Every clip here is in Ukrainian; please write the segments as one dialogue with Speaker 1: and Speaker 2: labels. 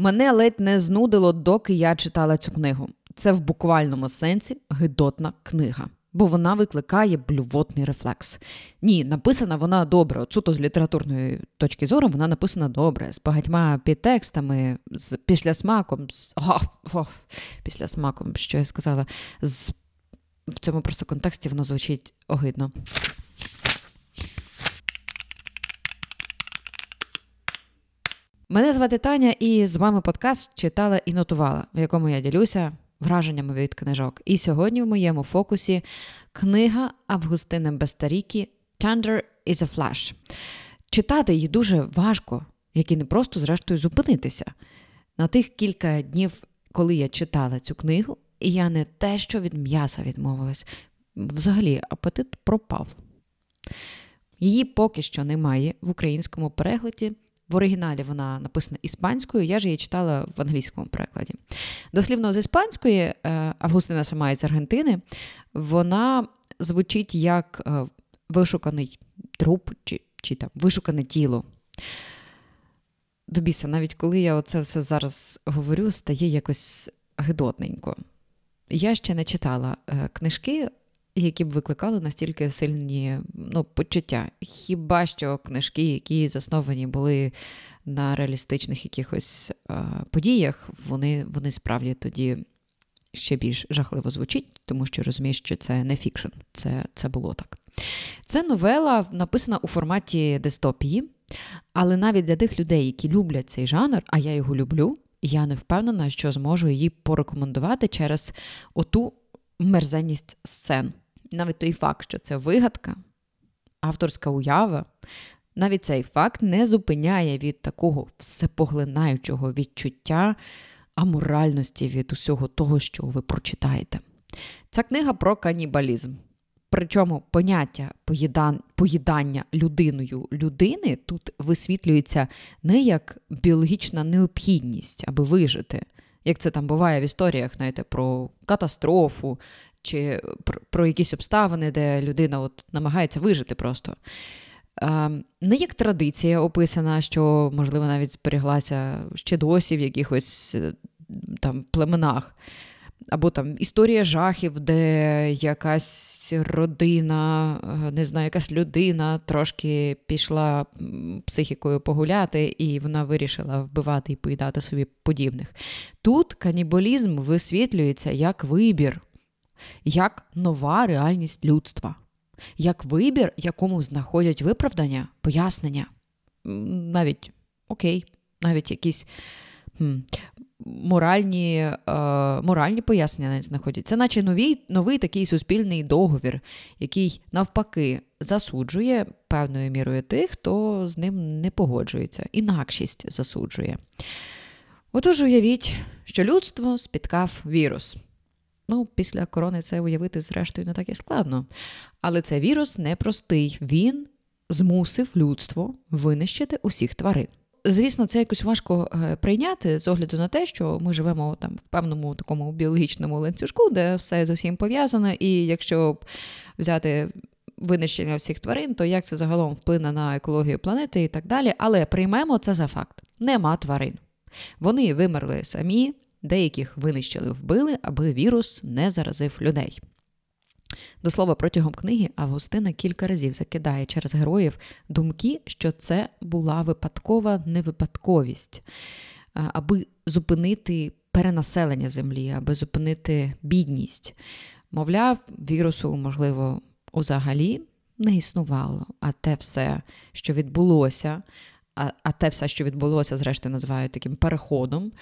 Speaker 1: Мене ледь не знудило, доки я читала цю книгу. Це в буквальному сенсі гидотна книга бо вона викликає блювотний рефлекс. Ні, написана вона добре. От з літературної точки зору вона написана добре, з багатьма підтекстами, з післясмаком, з о, о, післясмаком, що я сказала, з в цьому просто контексті воно звучить огидно. Мене звати Таня, і з вами подкаст читала і нотувала, в якому я ділюся враженнями від книжок. І сьогодні в моєму фокусі книга Августини Бестарікі Tender is a Flash. Читати її дуже важко, як і не просто, зрештою, зупинитися. На тих кілька днів, коли я читала цю книгу, і я не те, що від м'яса відмовилась. Взагалі, апетит пропав. Її поки що немає в українському перекладі. В оригіналі вона написана іспанською, я ж її читала в англійському перекладі. Дослівно з іспанської, е, Августина сама із Аргентини, вона звучить як е, вишуканий труп чи чи там вишукане тіло. Добіса, навіть коли я оце все зараз говорю, стає якось гидотненько. Я ще не читала е, книжки, які б викликали настільки сильні ну, почуття. Хіба що книжки, які засновані були на реалістичних якихось а, подіях, вони, вони справді тоді. Ще більш жахливо звучить, тому що розумієш, що це не фікшн, це це було так. Це новела написана у форматі дистопії, але навіть для тих людей, які люблять цей жанр, а я його люблю, я не впевнена, що зможу її порекомендувати через оту мерзенність сцен. Навіть той факт, що це вигадка, авторська уява, навіть цей факт не зупиняє від такого всепоглинаючого відчуття аморальності від усього того, що ви прочитаєте. Ця книга про канібалізм. Причому поняття поїдан... поїдання людиною людини тут висвітлюється не як біологічна необхідність, аби вижити, як це там буває в історіях, знаєте, про катастрофу чи про, якісь обставини, де людина от намагається вижити просто. Не як традиція описана, що, можливо, навіть зберіглася ще досі в якихось е, там племенах. Або там історія жахів, де якась родина, е, не знаю, якась людина трошки пішла психікою погуляти, і вона вирішила вбивати і поїдати собі подібних. Тут канібалізм висвітлюється як вибір, як нова реальність людства, як вибір, якому знаходять виправдання, пояснення, навіть окей, навіть якісь хм, моральні е, моральні пояснення навіть знаходять. Це наче новий, новий такий суспільний договір, який навпаки засуджує певною мірою тих, хто з ним не погоджується, інакшість засуджує. Отож, уявіть, що людство спіткав вірус. Ну, після корони це уявити, зрештою, не так і складно. Але цей вірус непростий. Він змусив людство винищити усіх тварин. Звісно, це якось важко е, прийняти з огляду на те, що ми живемо там в певному такому біологічному ланцюжку, де все з усім пов'язане, і якщо взяти винищення всіх тварин, то як це загалом вплине на екологію планети і так далі. Але приймемо це за факт: нема тварин. Вони вимерли самі, деяких винищили, вбили, аби вірус не заразив людей. До слова, протягом книги Августина кілька разів закидає через героїв думки, що це була випадкова невипадковість, аби зупинити перенаселення землі, аби зупинити бідність. Мовляв, вірусу, можливо, взагалі не існувало, а те все, що відбулося, а а те все, що відбулося, зрештою, називають таким переходом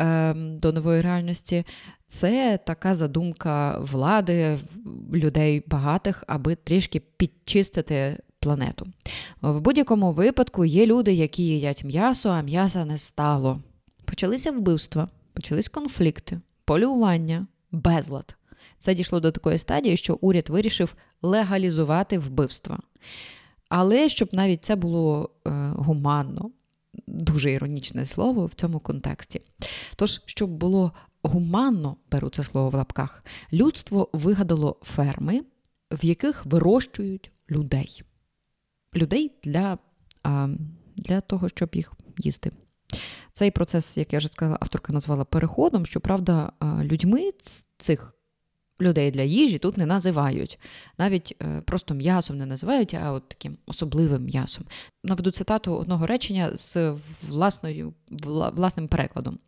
Speaker 1: е, до нової реальності, це така задумка влади, людей багатих, аби трішки підчистити планету. В будь-якому випадку є люди, які їдять м'ясо, а м'яса не стало. Почалися вбивства, почались конфлікти, полювання, безлад. Це дійшло до такої стадії, що уряд вирішив легалізувати вбивства. Але щоб навіть це було е, гуманно, дуже іронічне слово в цьому контексті. Тож, щоб було гуманно, беру це слово в лапках, людство вигадало ферми, в яких вирощують людей. Людей для, для того, щоб їх їсти. Цей процес, як я вже сказала, авторка назвала переходом. Щоправда, людьми цих людей для їжі тут не називають. Навіть е, просто м'ясом не називають, а от таким особливим м'ясом. Наведу цитату одного речення з власною, власним перекладом.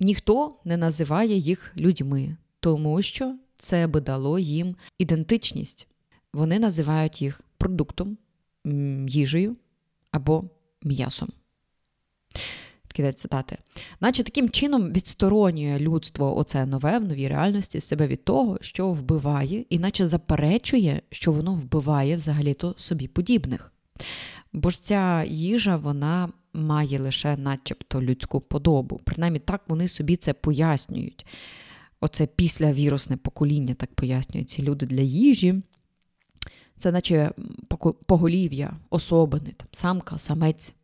Speaker 1: Ніхто не називає їх людьми, тому що це би дало їм ідентичність. Вони називають їх продуктом, їжею або м'ясом. Кінець цитати. Наче таким чином відсторонює людство оце нове в новій реальності себе від того, що вбиває, і наче заперечує, що воно вбиває взагалі-то собі подібних. Бо ж ця їжа, вона має лише начебто людську подобу. Принаймні так вони собі це пояснюють. Оце післявірусне покоління так пояснюють ці люди для їжі. Це наче поголів'я, особини, там, самка, самець.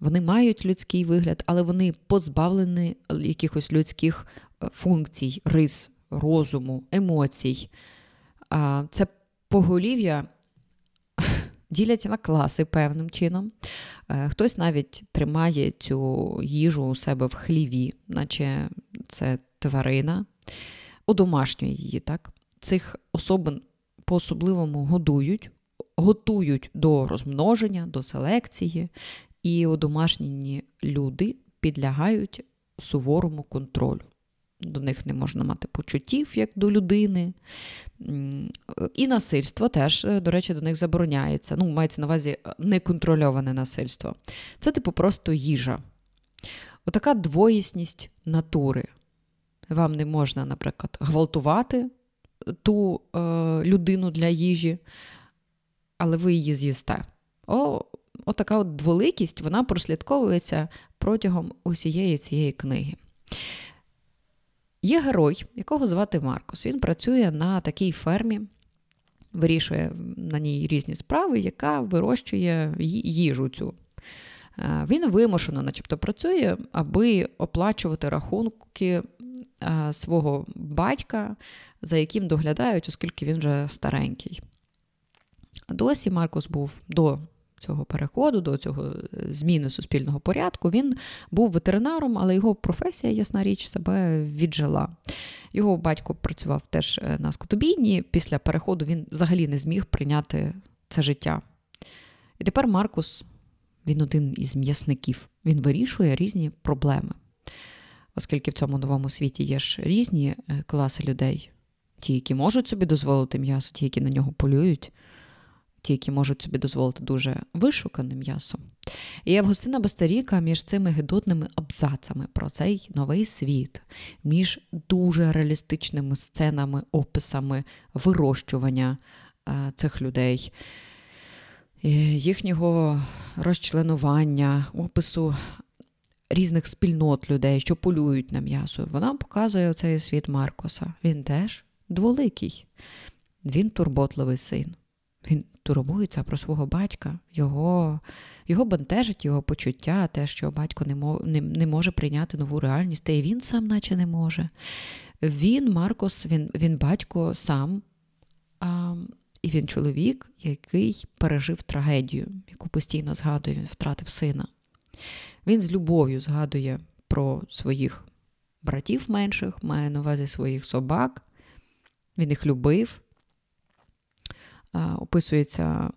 Speaker 1: Вони мають людський вигляд, але вони позбавлені якихось людських е, функцій, рис, розуму, емоцій. Це поголів'я діляться на класи певним чином. Е, хтось навіть тримає цю їжу у себе в хліві, наче це тварина, удомашнює її. так? Цих особин по-особливому годують, готують до розмноження, до селекції, і одомашнені люди підлягають суворому контролю. До них не можна мати почуттів, як до людини. І насильство теж, е, до речі, до них забороняється. Ну, мається на увазі е, неконтрольоване насильство. Це, типу, просто їжа. Отака двоїсність натури. Вам не можна, наприклад, гвалтувати ту е, людину для їжі, але ви її з'їсте. О, Отака от дволикість вона прослідковується протягом усієї цієї книги. Є герой, якого звати Маркос. Він працює на такій фермі, вирішує на ній різні справи, яка вирощує їжу цю. Е, він вимушено, начебто, працює, аби оплачувати рахунки е, свого батька, за яким доглядають, оскільки він вже старенький. Досі Маркус був до цього переходу, до цього е, зміни суспільного порядку, він був ветеринаром, але його професія, ясна річ, себе віджила. Його батько працював теж е, на скотобійні. Після переходу він взагалі не зміг прийняти це життя. І тепер Маркус, він один із м'ясників, він вирішує різні проблеми. Оскільки в цьому новому світі є ж різні е, класи людей, ті, які можуть собі дозволити м'ясо, ті, які на нього полюють ті, які можуть собі дозволити дуже вишукане м'ясо. І Августина Бастеріка між цими гидотними абзацами про цей новий світ, між дуже реалістичними сценами, описами вирощування е, цих людей. Їхнього розчленування, опису різних спільнот людей, що полюють на м'ясо, вона показує цей світ Маркоса. Він теж дволикий, він турботливий син. Він турбується про свого батька, його його бентежить його почуття, те, що батько не, мо, не, не може прийняти нову реальність, та й він сам, наче не може. Він, Маркос, він він батько сам, а, і він чоловік, який пережив трагедію, яку постійно згадує, він втратив сина. Він з любов'ю згадує про своїх братів менших, має на увазі своїх собак. Він їх любив описується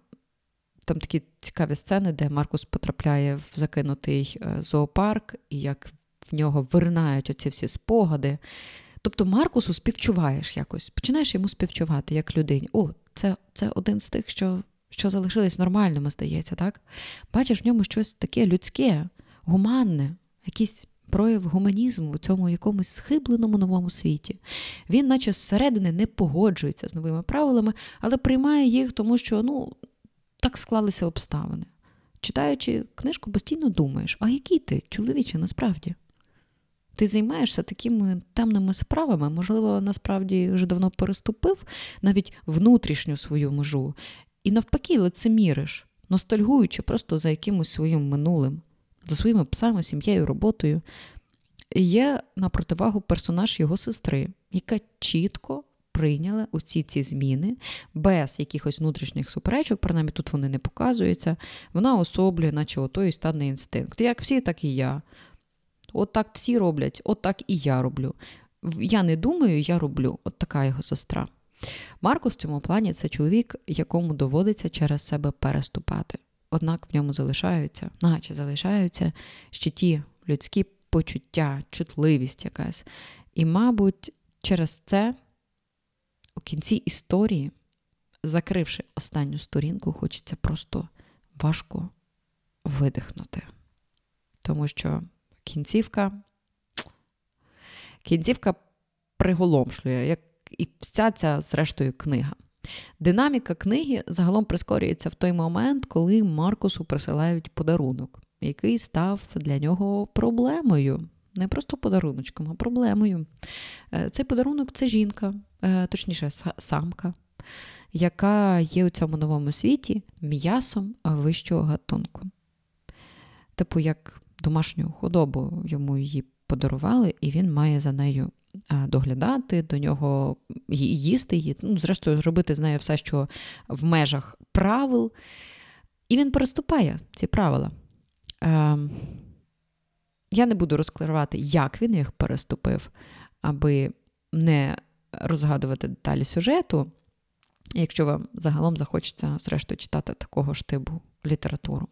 Speaker 1: там такі цікаві сцени, де Маркус потрапляє в закинутий е, зоопарк, і як в нього виринають оці всі спогади. Тобто Маркусу співчуваєш якось, починаєш йому співчувати як людині. О, це це один з тих, що що залишились нормальними, здається, так? Бачиш в ньому щось таке людське, гуманне, якісь прояв гуманізму в цьому якомусь схибленому новому світі. Він, наче зсередини, не погоджується з новими правилами, але приймає їх, тому що ну, так склалися обставини. Читаючи книжку, постійно думаєш, а який ти, чоловіче, насправді? Ти займаєшся такими темними справами, можливо, насправді вже давно переступив навіть внутрішню свою межу, і навпаки, лицеміриш, ностальгуючи просто за якимось своїм минулим за своїми псами, сім'єю, роботою. Є на противагу персонаж його сестри, яка чітко прийняла усі ці зміни без якихось внутрішніх суперечок, принаймні тут вони не показуються. Вона особлює, наче отой стадний інстинкт. Як всі, так і я. От так всі роблять, от так і я роблю. Я не думаю, я роблю. От така його сестра. Маркус в цьому плані це чоловік, якому доводиться через себе переступати. Однак в ньому залишаються, наче залишаються ще ті людські почуття, чутливість якась. І, мабуть, через це у кінці історії, закривши останню сторінку, хочеться просто важко видихнути. Тому що кінцівка кінцівка приголомшлює, як і вся ця, зрештою, книга. Динаміка книги загалом прискорюється в той момент, коли Маркусу присилають подарунок, який став для нього проблемою. Не просто подаруночком, а проблемою. Е, цей подарунок це жінка, е, точніше, самка, яка є у цьому новому світі м'ясом вищого гатунку. Типу, як домашню худобу йому її подарували, і він має за нею доглядати, до нього їсти її, ну, зрештою, робити з нею все, що в межах правил. І він переступає ці правила. Ем, я не буду розкривати, як він їх переступив, аби не розгадувати деталі сюжету, якщо вам загалом захочеться, зрештою, читати такого ж типу літературу.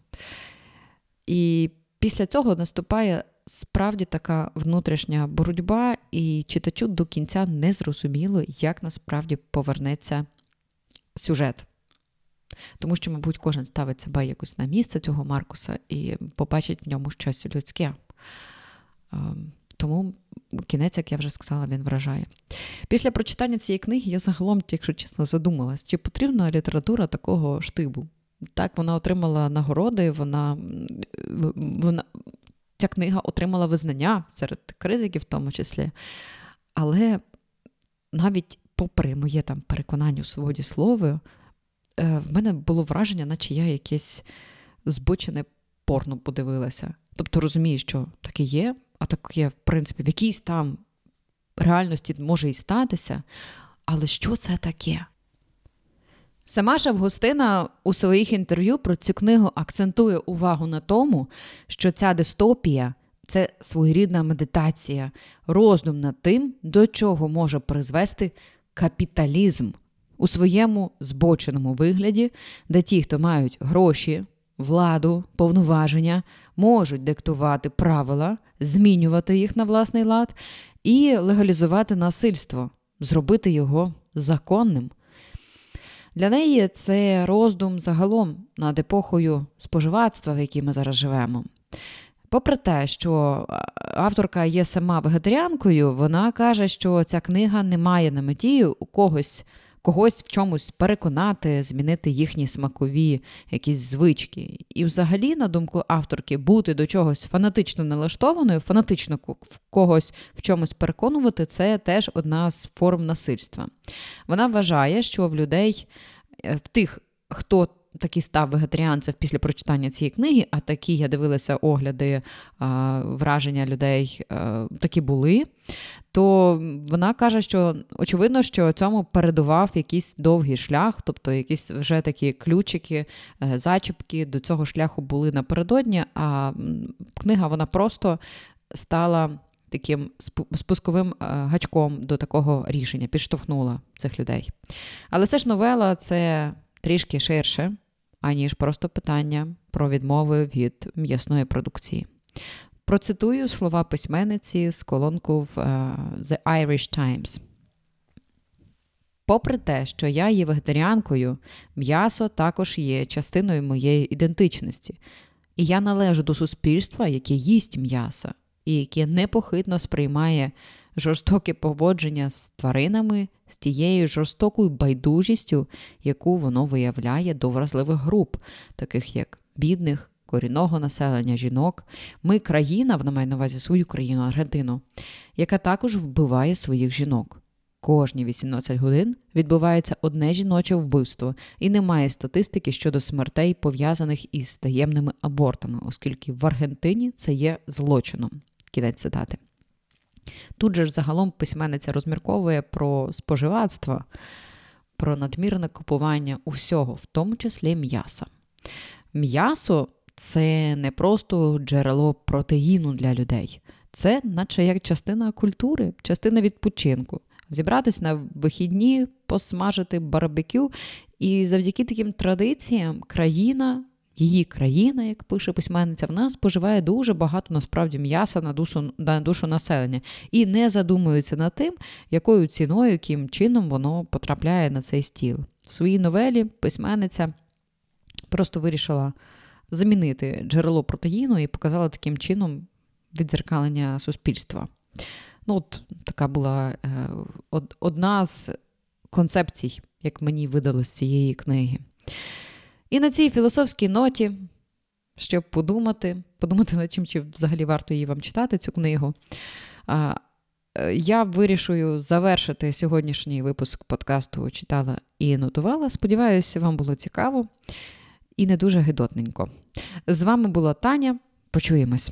Speaker 1: І після цього наступає справді така внутрішня боротьба, і читачу до кінця не зрозуміло, як насправді повернеться сюжет. Тому що, мабуть, кожен ставить себе якось на місце цього Маркуса і побачить в ньому щось людське. Ем, тому кінець, як я вже сказала, він вражає. Після прочитання цієї книги я загалом, якщо чесно, задумалась, чи потрібна література такого штибу. Так, вона отримала нагороди, вона, вона, ця книга отримала визнання серед критиків, в тому числі. Але навіть попри моє там переконання у свободі слова, е, в мене було враження, наче я якесь збочене порно подивилася. Тобто розумію, що таке є, а таке, в принципі, в якійсь там реальності може і статися. Але що це таке? Сама ж Августина у своїх інтерв'ю про цю книгу акцентує увагу на тому, що ця дистопія це своєрідна медитація, роздум над тим, до чого може призвести капіталізм у своєму збоченому вигляді, де ті, хто мають гроші, владу, повноваження, можуть диктувати правила, змінювати їх на власний лад і легалізувати насильство, зробити його законним. Для неї це роздум загалом над епохою споживацтва, в якій ми зараз живемо. Попри те, що авторка є сама вегетаріанкою, вона каже, що ця книга не має на меті у когось когось в чомусь переконати, змінити їхні смакові якісь звички. І, взагалі, на думку авторки, бути до чогось фанатично налаштованою, фанатично в когось в чомусь переконувати, це теж одна з форм насильства. Вона вважає, що в людей, е, в тих, хто таки став вегетаріанцем після прочитання цієї книги, а такі я дивилася огляди, враження людей такі були. То вона каже, що очевидно, що цьому передував якийсь довгий шлях, тобто якісь вже такі ключики, е, зачіпки до цього шляху були напередодні, а книга вона просто стала таким спусковим е, гачком до такого рішення, підштовхнула цих людей. Але це ж новела, це трішки ширше аніж просто питання про відмови від м'ясної продукції. Процитую слова письменниці з колонку в uh, The Irish Times. Попри те, що я є вегетаріанкою, м'ясо також є частиною моєї ідентичності, і я належу до суспільства, яке їсть м'ясо, і яке непохитно сприймає жорстоке поводження з тваринами з тією жорстокою байдужістю, яку воно виявляє до вразливих груп, таких як бідних, корінного населення жінок. Ми країна, вона має на увазі свою країну, Аргентину, яка також вбиває своїх жінок. Кожні 18 годин відбувається одне жіноче вбивство, і немає статистики щодо смертей, пов'язаних із таємними абортами, оскільки в Аргентині це є злочином. Кінець цитати. Тут же ж загалом письменниця розмірковує про споживацтво, про надмірне купування усього, в тому числі м'яса. М'ясо це не просто джерело протеїну для людей, це наче як частина культури, частина відпочинку. Зібратись на вихідні, посмажити барбекю. І завдяки таким традиціям країна, її країна, як пише письменниця, в нас споживає дуже багато насправді м'яса на душу, на душу населення і не задумується над тим, якою ціною, яким чином воно потрапляє на цей стіл. В своїй новелі письменниця просто вирішила замінити джерело протеїну і показала таким чином відзеркалення суспільства. Ну, от Така була е, одна з концепцій, як мені видалось з цієї книги. І на цій філософській ноті, щоб подумати, подумати над чим, чи взагалі варто її вам читати, цю книгу. Е, я вирішую завершити сьогоднішній випуск подкасту Читала і нотувала. Сподіваюся, вам було цікаво і не дуже гидотненько. З вами була Таня. Почуємось.